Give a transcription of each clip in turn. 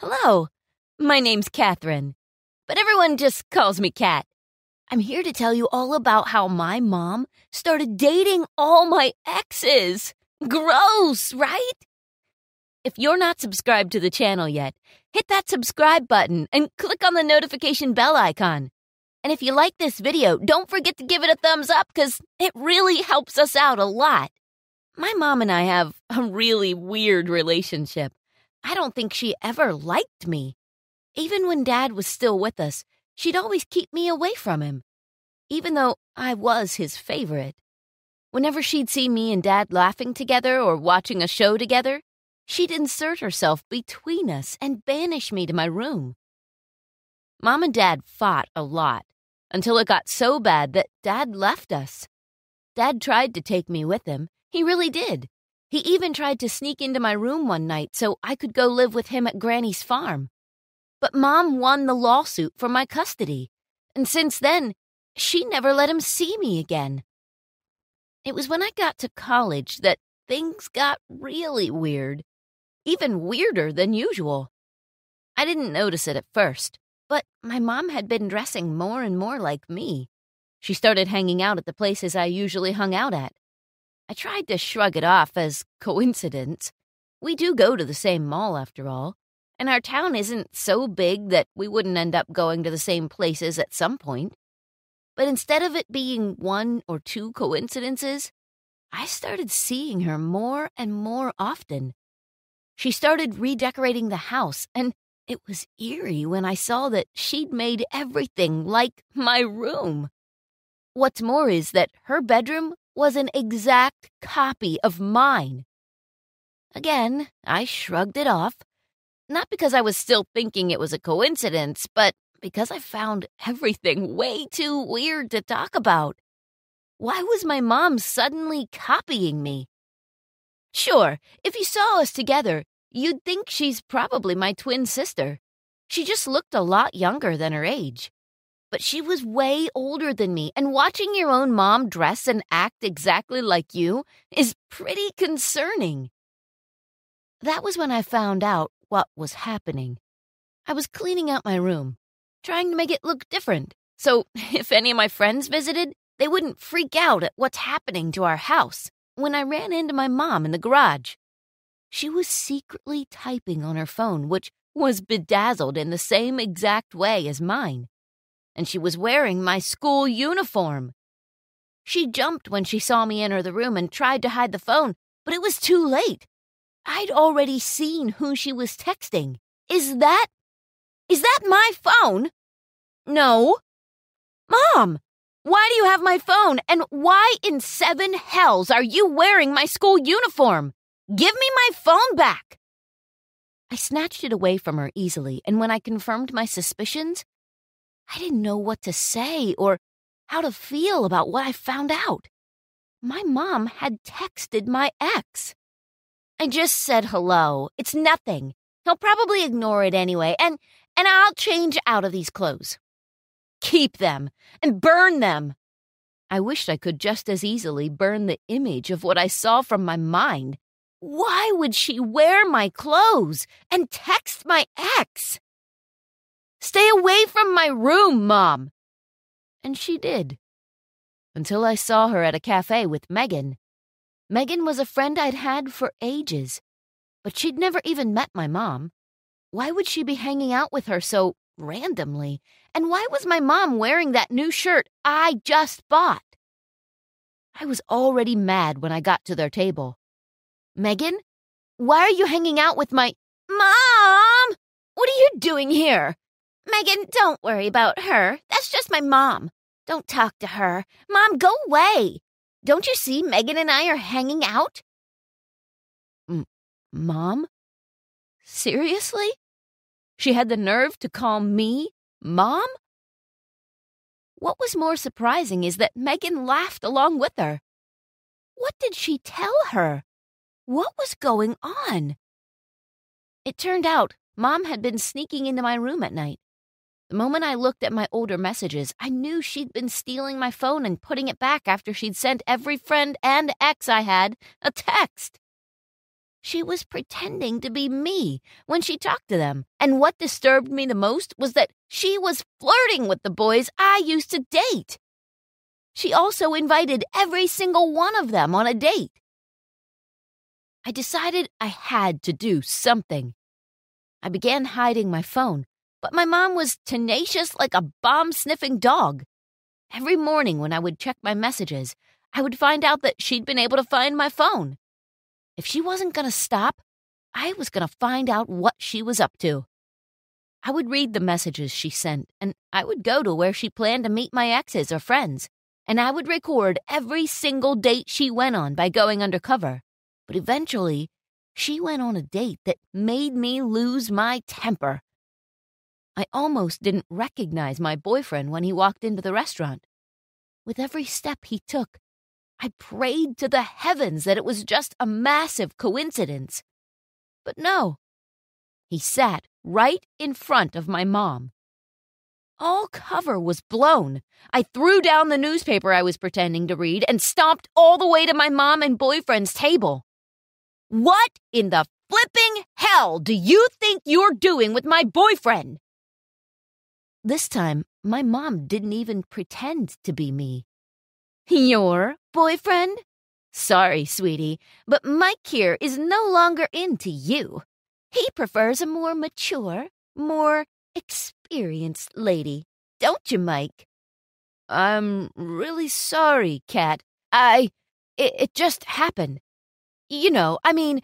Hello, my name's Catherine, but everyone just calls me Cat. I'm here to tell you all about how my mom started dating all my exes. Gross, right? If you're not subscribed to the channel yet, hit that subscribe button and click on the notification bell icon. And if you like this video, don't forget to give it a thumbs up because it really helps us out a lot. My mom and I have a really weird relationship. I don't think she ever liked me. Even when dad was still with us, she'd always keep me away from him, even though I was his favorite. Whenever she'd see me and dad laughing together or watching a show together, she'd insert herself between us and banish me to my room. Mom and dad fought a lot until it got so bad that dad left us. Dad tried to take me with him. He really did. He even tried to sneak into my room one night so I could go live with him at Granny's farm. But Mom won the lawsuit for my custody, and since then, she never let him see me again. It was when I got to college that things got really weird, even weirder than usual. I didn't notice it at first, but my mom had been dressing more and more like me. She started hanging out at the places I usually hung out at. I tried to shrug it off as coincidence. We do go to the same mall, after all, and our town isn't so big that we wouldn't end up going to the same places at some point. But instead of it being one or two coincidences, I started seeing her more and more often. She started redecorating the house, and it was eerie when I saw that she'd made everything like my room. What's more is that her bedroom was an exact copy of mine. Again, I shrugged it off not because I was still thinking it was a coincidence, but because I found everything way too weird to talk about. Why was my mom suddenly copying me? Sure, if you saw us together, you'd think she's probably my twin sister. She just looked a lot younger than her age. But she was way older than me, and watching your own mom dress and act exactly like you is pretty concerning. That was when I found out what was happening. I was cleaning out my room, trying to make it look different, so if any of my friends visited, they wouldn't freak out at what's happening to our house when I ran into my mom in the garage. She was secretly typing on her phone, which was bedazzled in the same exact way as mine. And she was wearing my school uniform. She jumped when she saw me enter the room and tried to hide the phone, but it was too late. I'd already seen who she was texting. Is that. Is that my phone? No. Mom, why do you have my phone? And why in seven hells are you wearing my school uniform? Give me my phone back. I snatched it away from her easily, and when I confirmed my suspicions, I didn't know what to say or how to feel about what I found out. My mom had texted my ex. I just said hello. It's nothing. He'll probably ignore it anyway, and and I'll change out of these clothes. Keep them and burn them. I wished I could just as easily burn the image of what I saw from my mind. Why would she wear my clothes and text my ex? Stay away from my room, Mom. And she did. Until I saw her at a cafe with Megan. Megan was a friend I'd had for ages, but she'd never even met my mom. Why would she be hanging out with her so randomly? And why was my mom wearing that new shirt I just bought? I was already mad when I got to their table. Megan, why are you hanging out with my. Mom! What are you doing here? Megan, don't worry about her. That's just my mom. Don't talk to her. Mom, go away. Don't you see Megan and I are hanging out? M- Mom? Seriously? She had the nerve to call me Mom? What was more surprising is that Megan laughed along with her. What did she tell her? What was going on? It turned out Mom had been sneaking into my room at night. The moment I looked at my older messages, I knew she'd been stealing my phone and putting it back after she'd sent every friend and ex I had a text. she was pretending to be me when she talked to them. And what disturbed me the most was that she was flirting with the boys I used to date. She also invited every single one of them on a date. I decided I had to do something. I began hiding my phone, but my mom was tenacious like a bomb sniffing dog. Every morning when I would check my messages, I would find out that she'd been able to find my phone. If she wasn't going to stop, I was going to find out what she was up to. I would read the messages she sent, and I would go to where she planned to meet my exes or friends, and I would record every single date she went on by going undercover. But eventually, she went on a date that made me lose my temper. I almost didn't recognize my boyfriend when he walked into the restaurant. With every step he took, I prayed to the heavens that it was just a massive coincidence. But no. He sat right in front of my mom. All cover was blown. I threw down the newspaper I was pretending to read and stomped all the way to my mom and boyfriend's table. What in the flipping hell do you think you're doing with my boyfriend? This time, my mom didn't even pretend to be me. Your boyfriend? Sorry, sweetie, but Mike here is no longer into you. He prefers a more mature, more experienced lady. Don't you, Mike? I'm really sorry, Cat. I. It, it just happened. You know, I mean,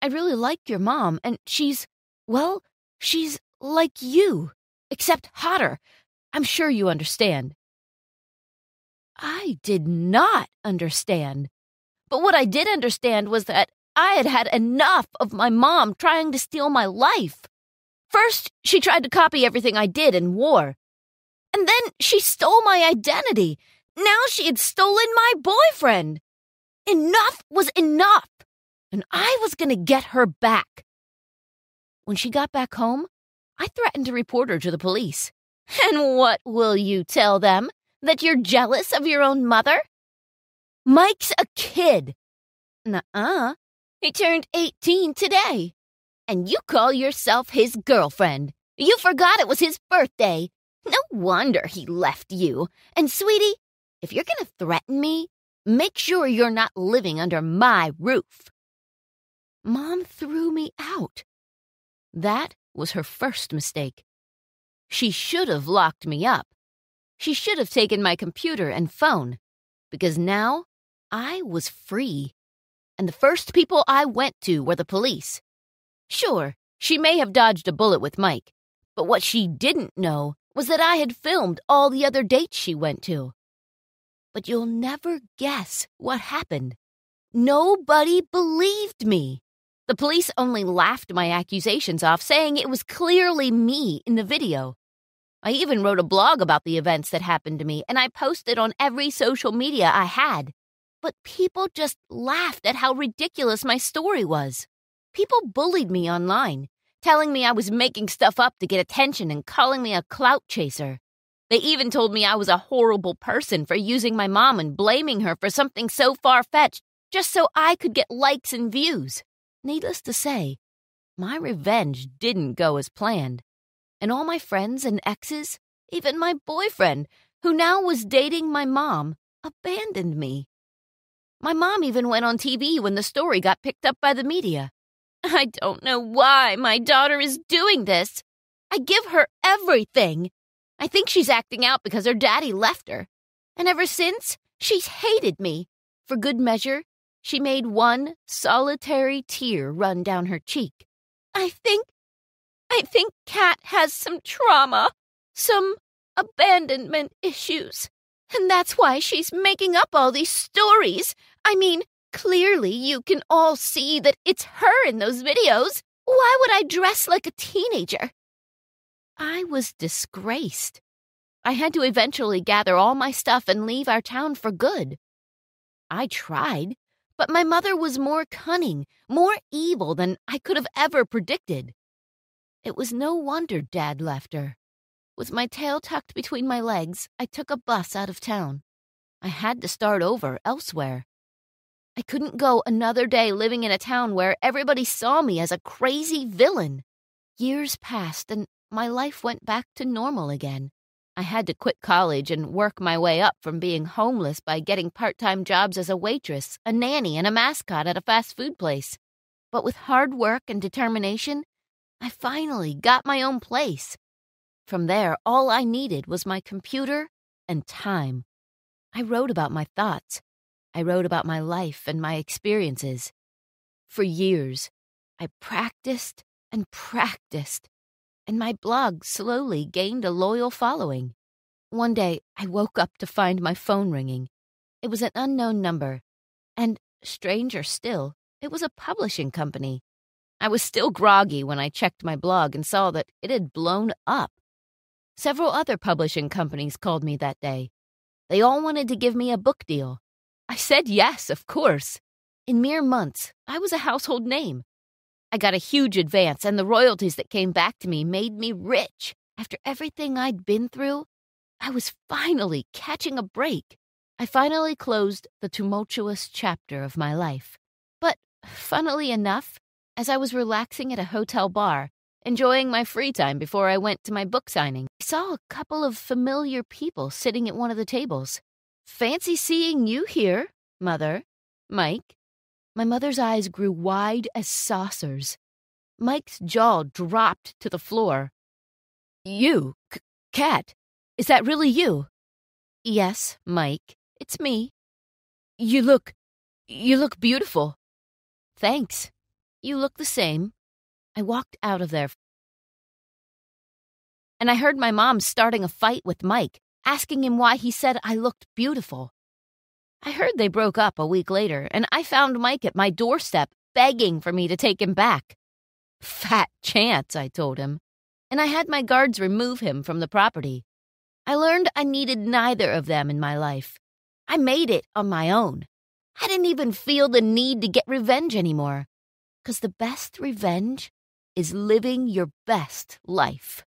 I really like your mom, and she's. Well, she's like you, except hotter. I'm sure you understand. I did not understand. But what I did understand was that I had had enough of my mom trying to steal my life. First, she tried to copy everything I did and wore. And then she stole my identity. Now she had stolen my boyfriend. Enough was enough, and I was going to get her back. When she got back home, I threatened to report her to the police. And what will you tell them? That you're jealous of your own mother? Mike's a kid. Nuh-uh. He turned 18 today. And you call yourself his girlfriend. You forgot it was his birthday. No wonder he left you. And sweetie, if you're gonna threaten me, make sure you're not living under my roof. Mom threw me out. That was her first mistake. She should have locked me up. She should have taken my computer and phone, because now I was free. And the first people I went to were the police. Sure, she may have dodged a bullet with Mike, but what she didn't know was that I had filmed all the other dates she went to. But you'll never guess what happened. Nobody believed me. The police only laughed my accusations off, saying it was clearly me in the video. I even wrote a blog about the events that happened to me, and I posted on every social media I had. But people just laughed at how ridiculous my story was. People bullied me online, telling me I was making stuff up to get attention and calling me a clout chaser. They even told me I was a horrible person for using my mom and blaming her for something so far fetched just so I could get likes and views. Needless to say, my revenge didn't go as planned and all my friends and exes, even my boyfriend, who now was dating my mom, abandoned me. My mom even went on TV when the story got picked up by the media. I don't know why my daughter is doing this. I give her everything. I think she's acting out because her daddy left her. And ever since, she's hated me. For good measure, she made one solitary tear run down her cheek. I think I think Cat has some trauma, some abandonment issues. And that's why she's making up all these stories. I mean, clearly you can all see that it's her in those videos. Why would I dress like a teenager? I was disgraced. I had to eventually gather all my stuff and leave our town for good. I tried, but my mother was more cunning, more evil than I could have ever predicted. It was no wonder Dad left her. With my tail tucked between my legs, I took a bus out of town. I had to start over elsewhere. I couldn't go another day living in a town where everybody saw me as a crazy villain. Years passed and my life went back to normal again. I had to quit college and work my way up from being homeless by getting part time jobs as a waitress, a nanny, and a mascot at a fast food place. But with hard work and determination, I finally got my own place. From there, all I needed was my computer and time. I wrote about my thoughts. I wrote about my life and my experiences. For years, I practiced and practiced, and my blog slowly gained a loyal following. One day, I woke up to find my phone ringing. It was an unknown number, and, stranger still, it was a publishing company. I was still groggy when I checked my blog and saw that it had blown up. Several other publishing companies called me that day. They all wanted to give me a book deal. I said yes, of course. In mere months, I was a household name. I got a huge advance, and the royalties that came back to me made me rich. After everything I'd been through, I was finally catching a break. I finally closed the tumultuous chapter of my life. But, funnily enough, as I was relaxing at a hotel bar, enjoying my free time before I went to my book signing, I saw a couple of familiar people sitting at one of the tables. Fancy seeing you here, Mother. Mike. My mother's eyes grew wide as saucers. Mike's jaw dropped to the floor. You, C- Cat, is that really you? Yes, Mike, it's me. You look. you look beautiful. Thanks. You look the same. I walked out of there. And I heard my mom starting a fight with Mike, asking him why he said I looked beautiful. I heard they broke up a week later, and I found Mike at my doorstep begging for me to take him back. Fat chance, I told him, and I had my guards remove him from the property. I learned I needed neither of them in my life. I made it on my own. I didn't even feel the need to get revenge anymore. Because the best revenge is living your best life.